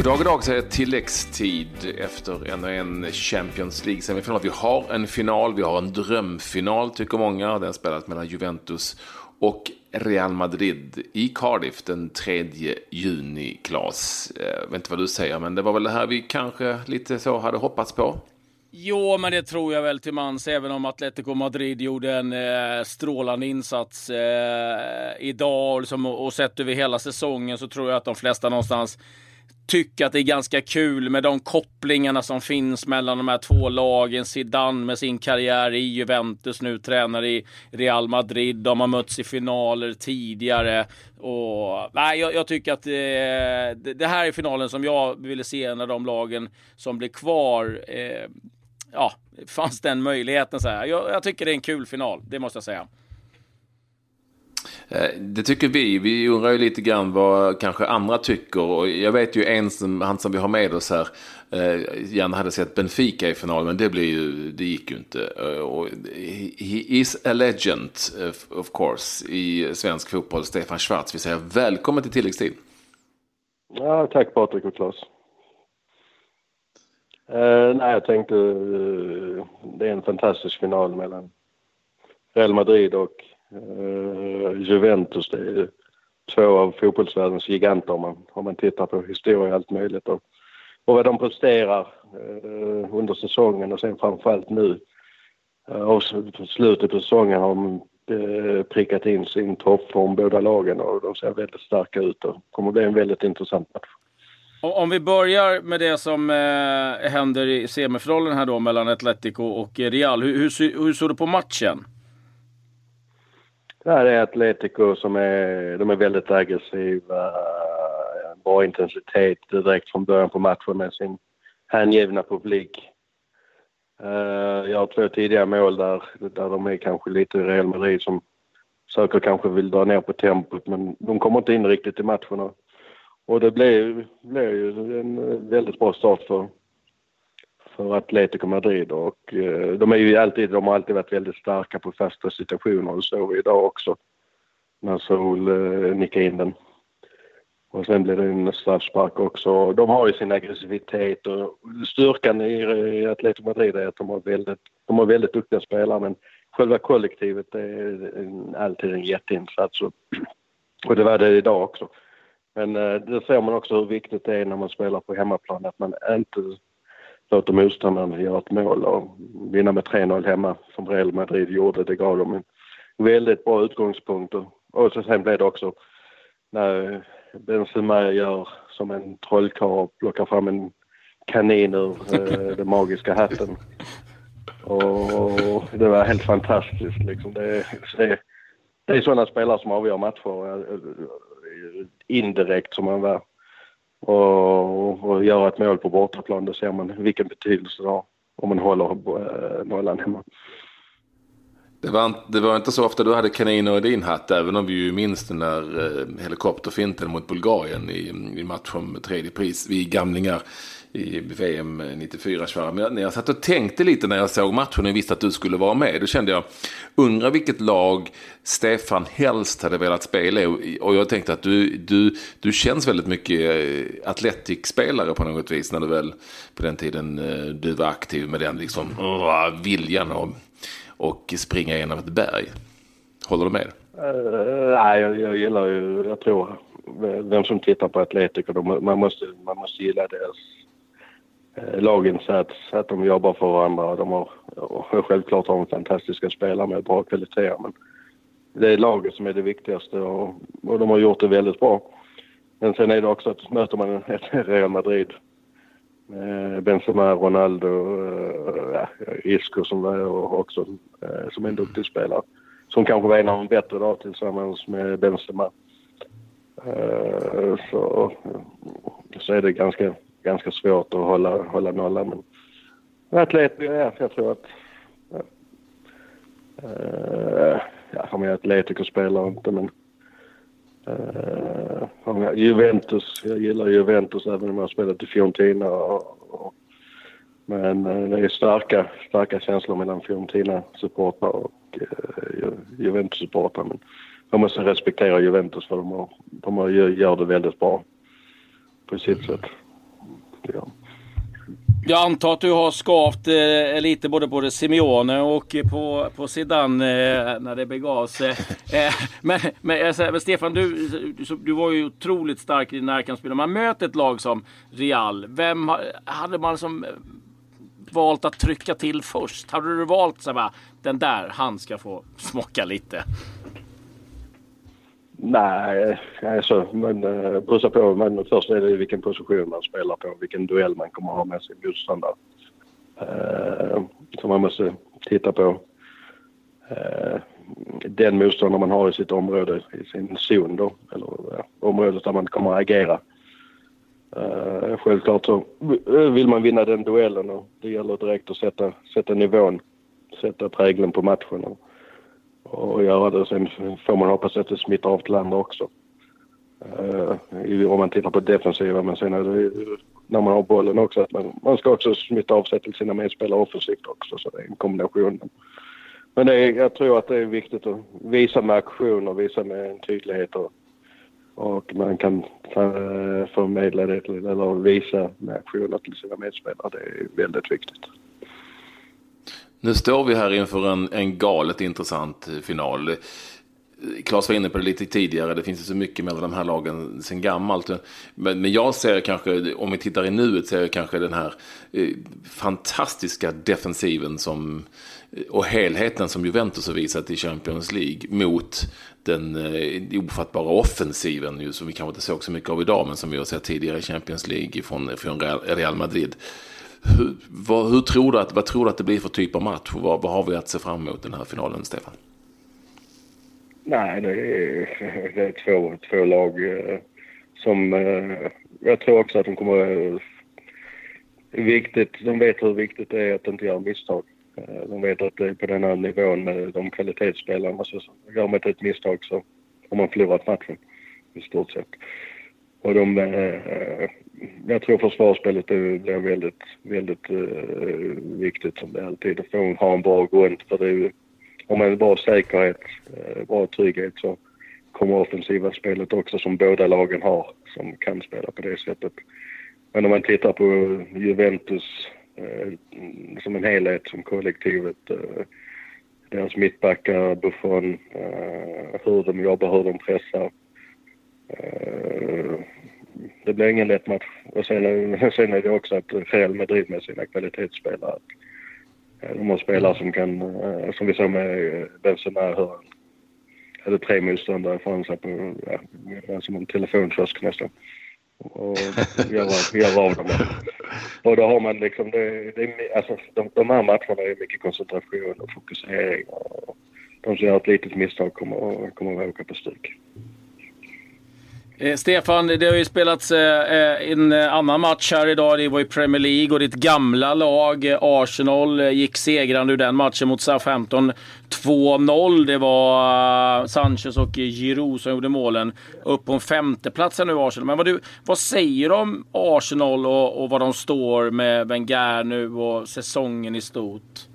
God dag, god dag säger tilläggstid efter ännu en Champions League-semifinal. Vi har en final, vi har en drömfinal tycker många. Den spelas mellan Juventus och Real Madrid i Cardiff den 3 juni, Klas. Eh, jag vet inte vad du säger, men det var väl det här vi kanske lite så hade hoppats på? Jo, men det tror jag väl till mans, även om Atletico Madrid gjorde en eh, strålande insats eh, idag och, liksom, och sett över hela säsongen så tror jag att de flesta någonstans tycker att det är ganska kul med de kopplingarna som finns mellan de här två lagen. Zidane med sin karriär i Juventus, nu tränar i Real Madrid. De har mötts i finaler tidigare. Och, nej, jag, jag tycker att eh, det, det, här är finalen som jag ville se när de lagen som blir kvar eh, ja, fanns den möjligheten. Så här. Jag, jag tycker det är en kul final, det måste jag säga. Eh, det tycker vi. Vi undrar ju lite grann vad kanske andra tycker. Och jag vet ju en som, han som vi har med oss här, eh, gärna hade sett Benfica i final, men det, blir ju, det gick ju inte. Eh, och he is a legend, eh, of course, i svensk fotboll. Stefan Schwarz, vi säger välkommen till tilläggstid. Ja, tack Patrik och Claes. Uh, nej, jag tänkte uh, det är en fantastisk final mellan Real Madrid och uh, Juventus. Det är två av fotbollsvärldens giganter om man, om man tittar på historia och allt möjligt. Och, och vad de presterar eh, under säsongen och sen framförallt nu. Eh, och slutet på säsongen har de prickat in sin toppform båda lagen och de ser väldigt starka ut och kommer bli en väldigt intressant match. Om vi börjar med det som eh, händer i semifinalen här då mellan Atletico och Real. Hur, hur, hur såg du på matchen? Ja, det är Atletico som är, de är väldigt aggressiva. Bra intensitet direkt från början på matchen med sin hängivna publik. Eh, jag har två tidiga mål där, där de är kanske lite Real Madrid som söker kanske vill dra ner på tempot men de kommer inte in riktigt i matchen. Och och det blev, blev ju en väldigt bra start för, för Atletico Madrid och eh, de är ju alltid, de har alltid varit väldigt starka på fasta situationer och så idag också. När Sol eh, nickade in den. Och sen blev det en straffspark också. De har ju sin aggressivitet och styrkan i, i Atletico Madrid är att de har väldigt, de har väldigt duktiga spelare men själva kollektivet är en, alltid en jätteinsats och, och det var det idag också. Men eh, det ser man också hur viktigt det är när man spelar på hemmaplan att man inte låter motståndarna göra ett mål och vinna med 3-0 hemma som Real Madrid gjorde. Det gav dem en väldigt bra utgångspunkt. Och så sen blev det också när Benzema gör som en trollkarl och plockar fram en kanin ur eh, den magiska hatten. Och det var helt fantastiskt liksom. Det, det, det är sådana spelare som avgör matcher eh, indirekt som man var. Och, och göra ett mål på bortaplan, då ser man vilken betydelse det har om man håller eh, nollan hemma. Det var, det var inte så ofta du hade kaniner i din hatt, även om vi ju minns den där eh, helikopterfinten mot Bulgarien i, i match om tredje pris. Vi gamlingar i VM 94 Schwara. Men när jag satt och tänkte lite när jag såg matchen och visste att du skulle vara med. Då kände jag, undrar vilket lag Stefan helst hade velat spela i. Och jag tänkte att du, du, du känns väldigt mycket eh, Athletic-spelare på något vis. När du väl på den tiden eh, du var aktiv med den liksom, viljan och, och springa genom ett berg. Håller du med? Uh, nej, jag, jag gillar ju, jag tror vem som tittar på Atletico, man måste, man måste gilla deras Eh, laginsats, att de jobbar för varandra. De har, och självklart har de fantastiska spelare med bra kvaliteter men det är laget som är det viktigaste och, och de har gjort det väldigt bra. Men sen är det också att möter man ett Real Madrid Benzema, Ronaldo, eh, ja, Isco som var också eh, som är en duktig spelare. Som kanske var en av de bättre då tillsammans med Benzema. Så, så är det ganska ganska svårt att hålla, hålla nollan. Men atlet, ja, jag tror att... Ja, ja, om jag är atletiker spelar inte men... Uh, Juventus, jag gillar Juventus även om jag har spelat i Fiorentina. Men uh, det är starka, starka känslor mellan Fiorentina-supportrar och uh, Juventus-supportrar. Men man måste respektera Juventus för de, har, de har, gör det väldigt bra på sitt sätt. Ja. Jag antar att du har skavt eh, lite både på det Simeone och på, på Zidane eh, när det begav sig. Eh, men, men, men, Stefan, du, du var ju otroligt stark i din närkampsspel. Om man möter ett lag som Real, vem hade man som valt att trycka till först? Hade du valt så här, den där, han ska få smocka lite? Nej, alltså, men eh, uh, bussa på. Men först är det vilken position man spelar på, vilken duell man kommer att ha med sin motståndare. Uh, som man måste titta på. Uh, den motståndare man har i sitt område, i sin zon då, eller uh, området där man kommer att agera. Uh, självklart så vill man vinna den duellen och det gäller direkt att sätta, sätta nivån, sätta prägeln på matchen och göra det. Sen får man hoppas att det smittar av till andra också. Uh, om man tittar på defensiva, men sen är det när man har bollen också att man, man ska också smitta av sig till sina medspelare offensivt också. Så det är en kombination. Men det är, jag tror att det är viktigt att visa med aktion och visa med en tydlighet och, och man kan eh, förmedla det till, eller visa med aktioner till sina medspelare. Det är väldigt viktigt. Nu står vi här inför en, en galet intressant final. Claes var inne på det lite tidigare, det finns ju så mycket mellan de här lagen sen gammalt. Men, men jag ser kanske, om vi tittar i nuet, ser jag kanske den här eh, fantastiska defensiven som, eh, och helheten som Juventus har visat i Champions League mot den eh, ofattbara offensiven ju, som vi kanske inte såg så mycket av idag, men som vi har sett tidigare i Champions League från, från Real Madrid. Hur, vad, hur tror du att, vad tror du att det blir för typ av match? Vad, vad har vi att se fram emot den här finalen, Stefan? Nej, det är, det är två, två lag eh, som... Eh, jag tror också att de kommer... Eh, viktigt, de vet hur viktigt det är att inte göra misstag. De vet att det är på den här nivån med de kvalitetsspelarna så gör man ett misstag så har man förlorat matchen i stort sett. Och de, jag tror försvarsspelet blir väldigt, väldigt uh, viktigt som det alltid. Att ha en bra grund för det är ju, har man en bra säkerhet, uh, bra trygghet så kommer offensiva spelet också som båda lagen har som kan spela på det sättet. Men om man tittar på Juventus uh, som en helhet, som kollektivet, deras mittbackar, Buffon, hur de jobbar, hur de pressar det blir ingen lätt match. Och sen, sen är det också att Real Madrid med sina kvalitetsspelare. Eh, de har spelare som kan, eh, som vi såg med Benzema, hur han hade tre motståndare från sig på, ja, som en telefonkiosk nästan. Och göra, göra av dem. Och då har man liksom, det, det, alltså, de, de här matcherna är mycket koncentration och fokusering. Och de som gör ett litet misstag kommer, kommer att åka på stryk. Eh, Stefan, det har ju spelats eh, eh, en annan match här idag. Det var i Premier League och ditt gamla lag eh, Arsenal eh, gick segrande ur den matchen mot Southampton. 2-0. Det var Sanchez och Giroud som gjorde målen. Upp på en femteplats nu Arsenal. Men vad, du, vad säger du om Arsenal och, och vad de står med Wenger nu och säsongen i stort?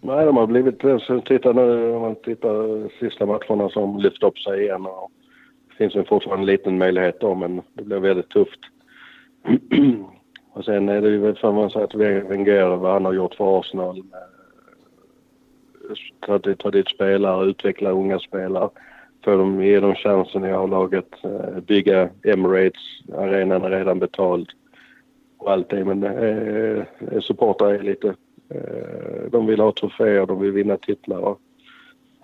Nej, de har blivit... Titta nu om man tittar sista matcherna som lyft upp sig igen. Och finns ju fortfarande en liten möjlighet då, men det blir väldigt tufft. och sen är det ju väl för man säger att Wenger, vad han har gjort för Arsenal. Eh, ta dit, ta dit spelare, utveckla unga spelare. Få dem, ge dem chansen i A-laget. Eh, bygga Emirates, arenan är redan betald. Och allt det, men eh, eh, supportrar är lite... Eh, de vill ha troféer, de vill vinna titlar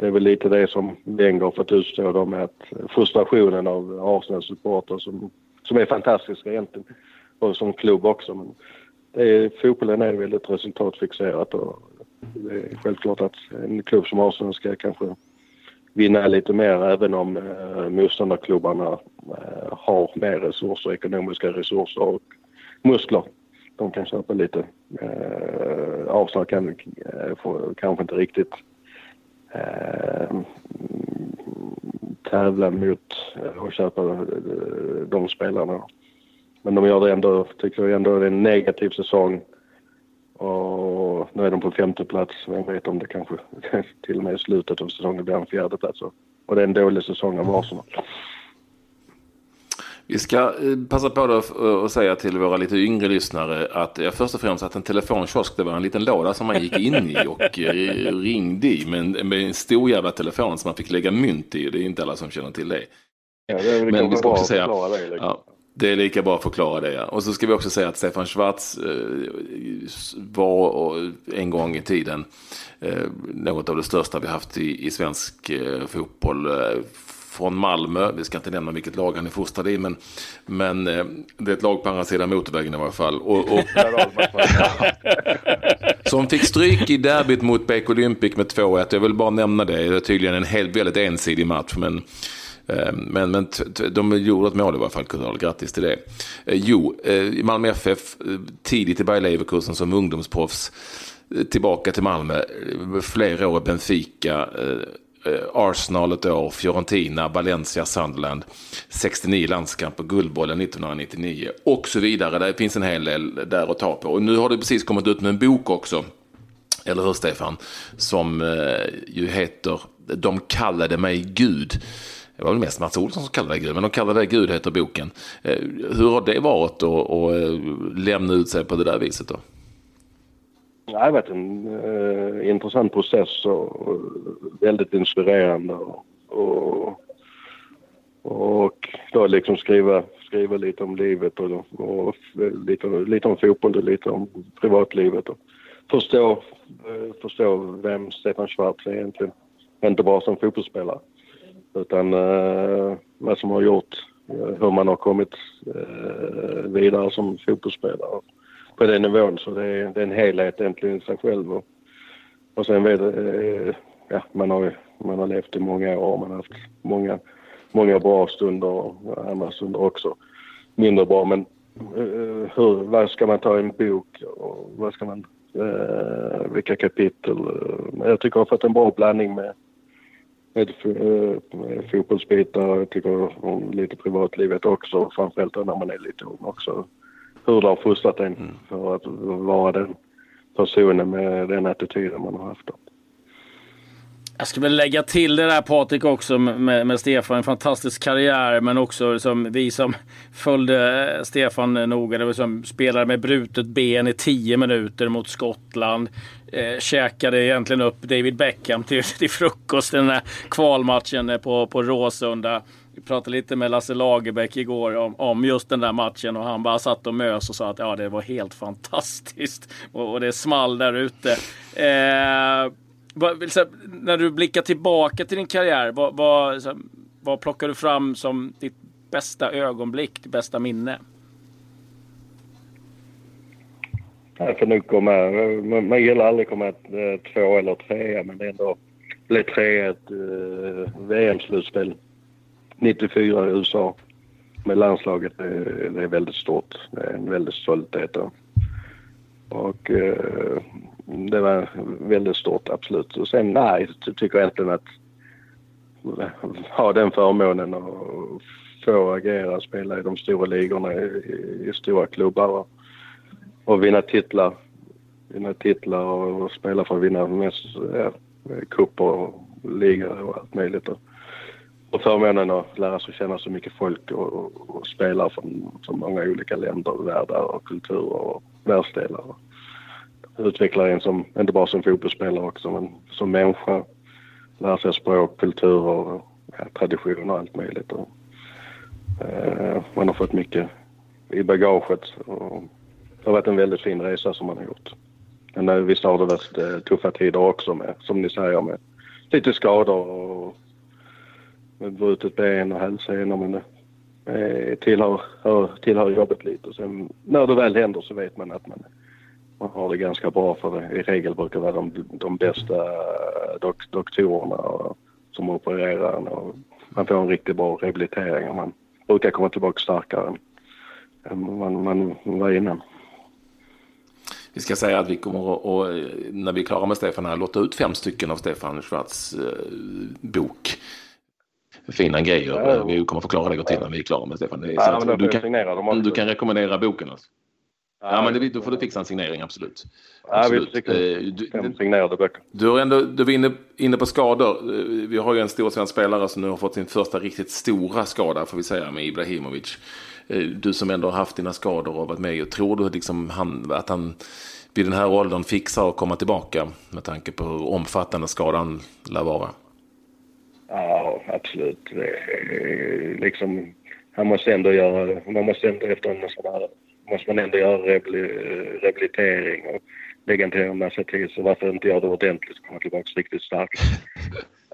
det är väl lite det som Wenger har fått utstå då med att frustrationen av Arsenals supporter som, som är fantastiska egentligen och som klubb också. Men det är, fotbollen är väldigt resultatfixerat och det är självklart att en klubb som Arsenal ska kanske vinna lite mer även om eh, motståndarklubbarna eh, har mer resurser, ekonomiska resurser och muskler. De kan köpa lite. Eh, Arsenal kan eh, få, kanske inte riktigt eh, tävla mot eh, och köpa eh, de spelarna. Men de gör det ändå, tycker jag ändå, det är en negativ säsong. Och nu är de på femte plats. Vem vet om det kanske till och med i slutet av säsongen blir en fjärde plats. Och det är en dålig säsong av Arsenal. Vi ska eh, passa på att säga till våra lite yngre lyssnare att jag först och främst att en telefonkiosk det var en liten låda som man gick in i och eh, ringde i med en, med en stor jävla telefon som man fick lägga mynt i. Det är inte alla som känner till det. Ja, det är Men vi ska också säga, det, liksom. ja, det är lika bra att förklara det. Ja. Och så ska vi också säga att Stefan Schwarz eh, var en gång i tiden eh, något av det största vi haft i, i svensk eh, fotboll. Från Malmö, vi ska inte nämna vilket lag han är fostrad i, men, men eh, det är ett lag på andra sidan motorvägen i alla fall. Och, och som fick stryk i derbyt mot BK Olympic med 2-1. Jag vill bara nämna det, det är tydligen en helt, väldigt ensidig match. Men Eh, men, men de gjorde ett mål i varje fall, Kurdal. Grattis till det. Eh, jo, Malmö FF, tidigt i Bayer Leverkusen som ungdomsproffs. Tillbaka till Malmö, flera år i Benfica. Eh, Arsenal ett år, Fiorentina, Valencia, Sunderland, 69 landskamper, Guldbollen 1999 och så vidare. Det finns en hel del där att ta på. Och nu har det precis kommit ut med en bok också, eller hur Stefan, som eh, ju heter De kallade mig Gud. Det var väl mest Mats Olsson som kallade det Gud, men de kallade det Gud heter boken. Eh, hur har det varit att lämna ut sig på det där viset då? Det har varit en eh, intressant process och, väldigt inspirerande. Och, och, och då liksom skriva, skriva lite om livet och, och lite, lite om fotboll och lite om privatlivet. Och förstå, eh, förstå vem Stefan Schwarz är egentligen. Inte bara som fotbollsspelare. Utan eh, vad som har gjort, eh, hur man har kommit eh, vidare som fotbollsspelare på den nivån. Så det är, det är en helhet egentligen i sig själv. Och, och sen vet eh, ja, man har, man har levt i många år. Man har haft många, många bra stunder och andra stunder också. Mindre bra men eh, hur, vad ska man ta i en bok och vad ska man, eh, vilka kapitel? Jag tycker jag har fått en bra blandning med med eh, fotbollsbitar. Jag tycker om lite privatlivet också. Framförallt när man är lite ung också. Hur det har fostrat en mm. för att vara den personen med den attityden man har haft. Jag skulle vilja lägga till det där Patrik också med, med, Stefan. En fantastisk karriär men också som vi som följde eh, Stefan noga. Det var som spelare med brutet ben i tio minuter mot Skottland. Eh, käkade egentligen upp David Beckham till, till frukost den där kvalmatchen på, på Råsunda. Vi pratade lite med Lasse Lagerbäck igår om, om just den där matchen och han bara satt och mös och sa att ja, det var helt fantastiskt. Och, och det small där ute. Eh, när du blickar tillbaka till din karriär, vad, vad, vad plockar du fram som ditt bästa ögonblick, ditt bästa minne? Jag får nog komma, man, man gillar aldrig att komma eh, två eller trea men det är ändå blev trea i ett eh, uh, VM-slutspel 94 i USA med landslaget. Det, det, är väldigt stort. Det är en väldigt stolthet. Och, eh, det var väldigt stort, absolut. Och sen, nej, jag tycker egentligen att ha den förmånen och få agera och spela i de stora ligorna i, i stora klubbar och, och vinna titlar. Vinna titlar och, och spela för att vinna mest ja, eh, cuper och ligor och allt möjligt. Och, och förmånen att lära sig känna så mycket folk och, och, och spelare från så många olika länder, världar och kulturer och världsdelar utvecklar en som, inte bara som fotbollsspelare också, men som människa. Lär sig språk, kulturer, ja, traditioner och allt möjligt. Och, eh, man har fått mycket i bagaget. Och det har varit en väldigt fin resa som man har gjort. Men eh, visst har det varit eh, tuffa tider också med, som ni säger, med lite skador och med brutet ben och hälsenor. Men det tillhör, tillhör jobbet lite. Och sen när det väl händer så vet man att man man har det ganska bra för det i regel brukar vara de, de bästa dok doktorerna som opererar och man får en riktigt bra rehabilitering och man brukar komma tillbaka starkare än man, man var innan. Vi ska säga att vi kommer att, när vi är klara med Stefan här, låta ut fem stycken av Stefan Schwarz eh, bok. Fina grejer. Ja, vi kommer förklara det till när vi är klara med Stefan. Ja, så du, kan, du kan rekommendera boken alltså? Ja, men det, då får du fixa en signering, absolut. Ja, vi fick fem signerade böcker. Du, har ändå, du var inne, inne på skador. Vi har ju en stor svensk spelare som nu har fått sin första riktigt stora skada, får vi säga, med Ibrahimovic. Du som ändå har haft dina skador och varit med, tror du liksom han, att han vid den här åldern fixar att komma tillbaka med tanke på hur omfattande skadan lär vara? Ja, absolut. Liksom, han måste ändå göra, man måste ändå efter en sån här, måste man ändå göra rehabilitering och lägga ner en massa tid. Så varför inte göra det ordentligt och komma tillbaka riktigt starkt.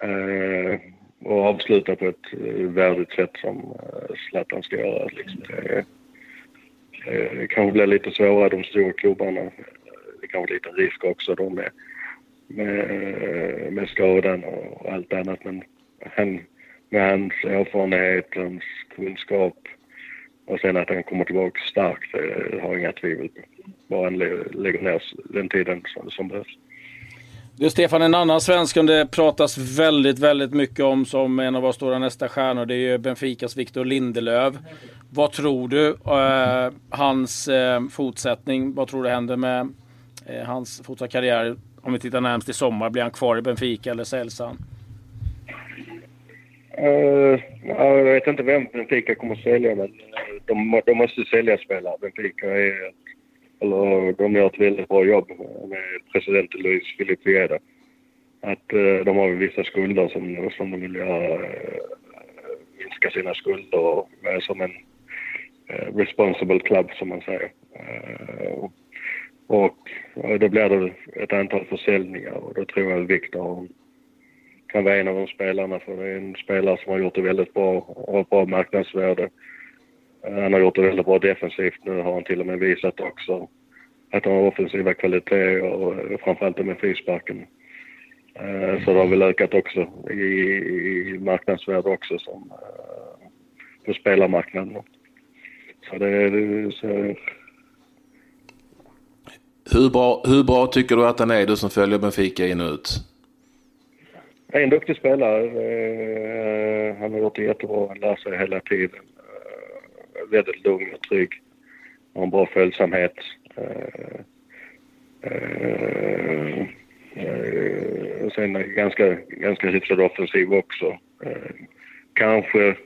uh, och avsluta på ett uh, värdigt sätt som uh, Zlatan ska göra. Liksom. Det, det kanske blir lite svårare de stora klubbarna. Det kanske är lite risk också då med, med, med skadan och allt annat. Men han, med hans erfarenhet, hans kunskap och sen att han kommer tillbaka starkt, det har jag inga tvivel på. Bara han lägger ner den tiden som, som behövs. Du Stefan, en annan svensk som det pratas väldigt, väldigt mycket om som en av våra stora nästa stjärnor, det är ju Benficas Victor Lindelöf. Vad tror du? Eh, hans eh, fortsättning, vad tror du händer med eh, hans fortsatta karriär? Om vi tittar närmst i sommar, blir han kvar i Benfica eller säljs han? Uh, jag vet inte vem Benfica kommer att sälja, men eh, de, de måste sälja spelare. Benfica är, eller de gör ett väldigt bra jobb med presidenten Luis Filipe Vieda. Att uh, de har vissa skulder som, som de vill göra, uh, minska sina skulder och som en uh, responsible club som man säger. Uh, och då blir det ett antal försäljningar och då tror jag Viktor kan vara en av de spelarna för det är en spelare som har gjort det väldigt bra och har bra marknadsvärde. Eh, han har gjort det väldigt bra defensivt. Nu har han till och med visat också att han har offensiva kvaliteter och framförallt med frisparken. Eh, så det har väl ökat också i, i marknadsvärde också som eh, på spelarmarknaden. Så det är... Så... Hur, bra, hur bra tycker du att han är, du som följer Benfica in och ut? En duktig spelare. Eh, han har gjort det jättebra. Han lär sig hela tiden. Eh, väldigt lugn och trygg. Har en bra följsamhet. Eh, eh, eh är sen ganska, ganska hyfsad offensiv också. Eh, kanske,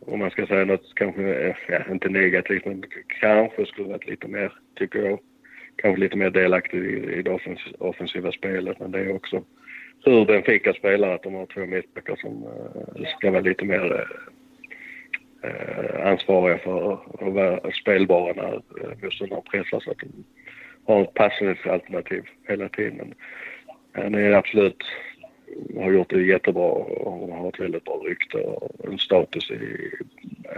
om man ska säga något, kanske, ja, inte negativt, men kanske skulle varit lite mer, tycker jag, kanske lite mer delaktig i, i det offensiva spelet, men det är också hur Benfica spelar, att de har två mittbackar som eh, ska vara lite mer eh, eh, ansvariga för att vara spelbara när motståndaren pressar så att de har ett passningsalternativ hela tiden. Han är absolut, har gjort det jättebra och har ett väldigt bra rykte och en status i,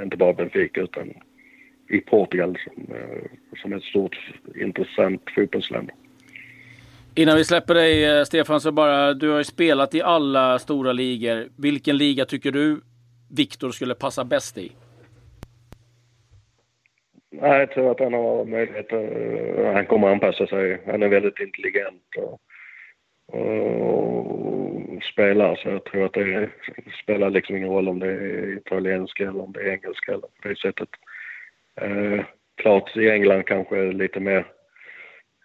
inte bara Benfica utan i Portugal som, som ett stort intressant fotbollsland. Innan vi släpper dig eh, Stefan, så bara, du har ju spelat i alla stora ligor. Vilken liga tycker du Viktor skulle passa bäst i? Jag tror att han har möjlighet. Eh, han kommer anpassa sig. Han är väldigt intelligent och, och spelar. Så jag tror att det spelar liksom ingen roll om det är italienska eller om det är engelska eller på det sättet. Eh, klart i England kanske lite mer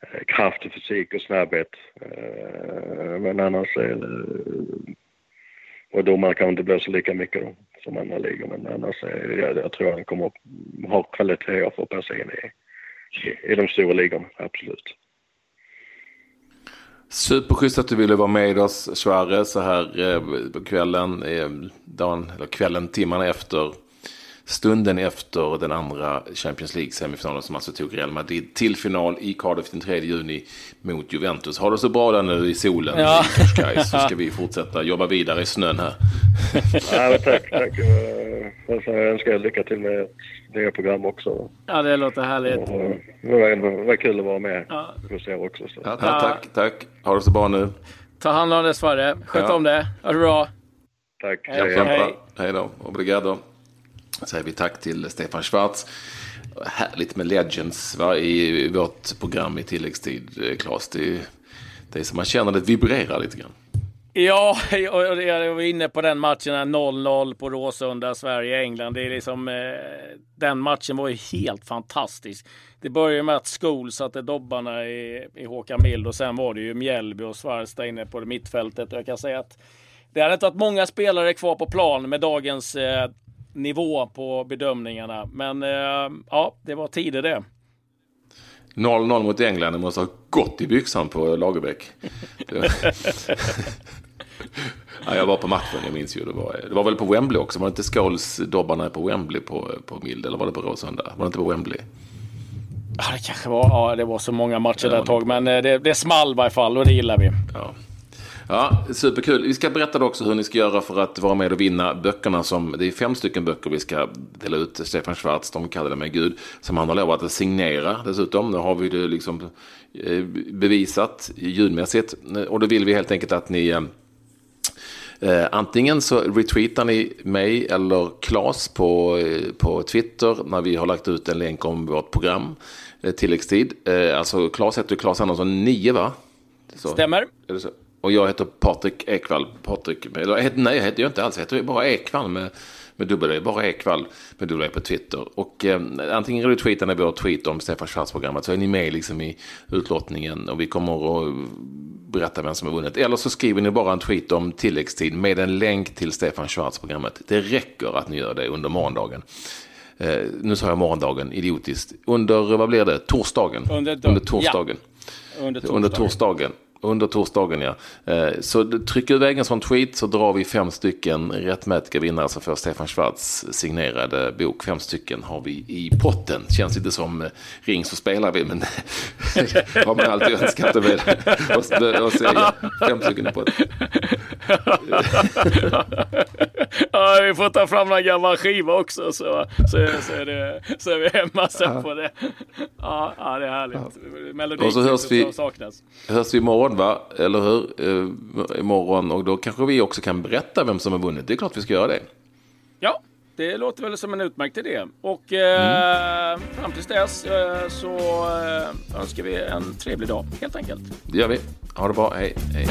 Eh, kraft och fysik och snabbhet. Eh, men annars är det... Och domaren kan inte blåsa lika mycket då, som andra ligor. Men annars är jag, jag tror han kommer ha kvaliteter för att passa in i, i, i de stora ligorna, absolut. Superschysst att du ville vara med oss, Sverre, så här eh, på kvällen, eh, dagen, eller kvällen, timmarna efter stunden efter den andra Champions League-semifinalen som alltså tog Real Madrid till final i Cardiff den 3 juni mot Juventus. Ha det så bra där nu i solen ja. i så ska vi fortsätta jobba vidare i snön här. ja, tack, tack. Jag önskar er lycka till med det program också. Ja, det låter härligt. Och, det var, var kul att vara med ja. hos er också. Så. Ja, tack, tack. Ha det så bra nu. Ta hand om det Sverre. Sköt ja. om det. Ha det bra. Tack. Hej, hej. hej då. Obrigado säger vi tack till Stefan Schwarz. Härligt med Legends va, i vårt program i tilläggstid, Claes. Det, det är som man känner det vibrerar lite grann. Ja, jag var inne på den matchen 0-0 på Råsunda, Sverige-England. Det är liksom, eh, den matchen var ju helt fantastisk. Det började med att Skol satte dobbarna i, i Håkan Mild och sen var det ju Mjällby och Svarstad inne på det mittfältet. Och jag kan säga att det hade inte varit många spelare kvar på plan med dagens eh, nivå på bedömningarna. Men eh, ja, det var tider det. 0-0 mot England. Det måste ha gått i byxan på Lagerbäck. ja, jag var på matchen, jag minns ju. Det var, det var väl på Wembley också? Var det inte Scholes-dobbarna på Wembley på, på Mild? Eller var det på Råsunda? Var det inte på Wembley? Ja, det kanske var. Ja, det var så många matcher där ett tag. Men eh, det, det small i varje fall och det gillar vi. Ja. Ja, superkul. Vi ska berätta också hur ni ska göra för att vara med och vinna böckerna som, det är fem stycken böcker vi ska dela ut. Stefan Schwarz, de kallar det med Gud, som han har lovat att signera dessutom. Nu har vi det liksom eh, bevisat ljudmässigt. Och då vill vi helt enkelt att ni eh, eh, antingen så retweetar ni mig eller Klas på, på Twitter när vi har lagt ut en länk om vårt program tilläggstid. alltså Klas heter Klas Andersson 9 va? Så. Stämmer. Och jag heter Patrik Ekwall. Patrik, eller, nej, jag heter jag inte alls. Jag heter bara Ekwall med, med e. Bara Ekwall med e på Twitter. Och eh, antingen retweetar ni vår tweet om Stefan Schwarz-programmet så är ni med liksom i utlottningen. Och vi kommer att berätta vem som har vunnit. Eller så skriver ni bara en tweet om tilläggstid med en länk till Stefan Schwarz-programmet. Det räcker att ni gör det under morgondagen. Eh, nu sa jag morgondagen, idiotiskt. Under, vad blir det, torsdagen? Under, under torsdagen. Ja. Under torsdagen. Under torsdagen. Under torsdagen ja. Eh, så tryck iväg en sån tweet så drar vi fem stycken rättmätiga vinnare som får Stefan Schwarz signerade bok. Fem stycken har vi i potten. Känns lite som eh, ring så spelar vi men det har man alltid önskat Och, och, se fem stycken i potten. ja, vi får ta fram någon gammal skiva också så, så, så, är, det, så är vi hemma sen på det. Ja, ja det är härligt. Melodin och så hörs vi, saknas. hörs vi imorgon va? Eller hur? Uh, imorgon och då kanske vi också kan berätta vem som har vunnit. Det är klart vi ska göra det. Ja, det låter väl som en utmärkt idé. Och eh, mm. fram tills dess eh, så eh, önskar vi en trevlig dag helt enkelt. Det gör vi. Ha det bra. Hej. Hej.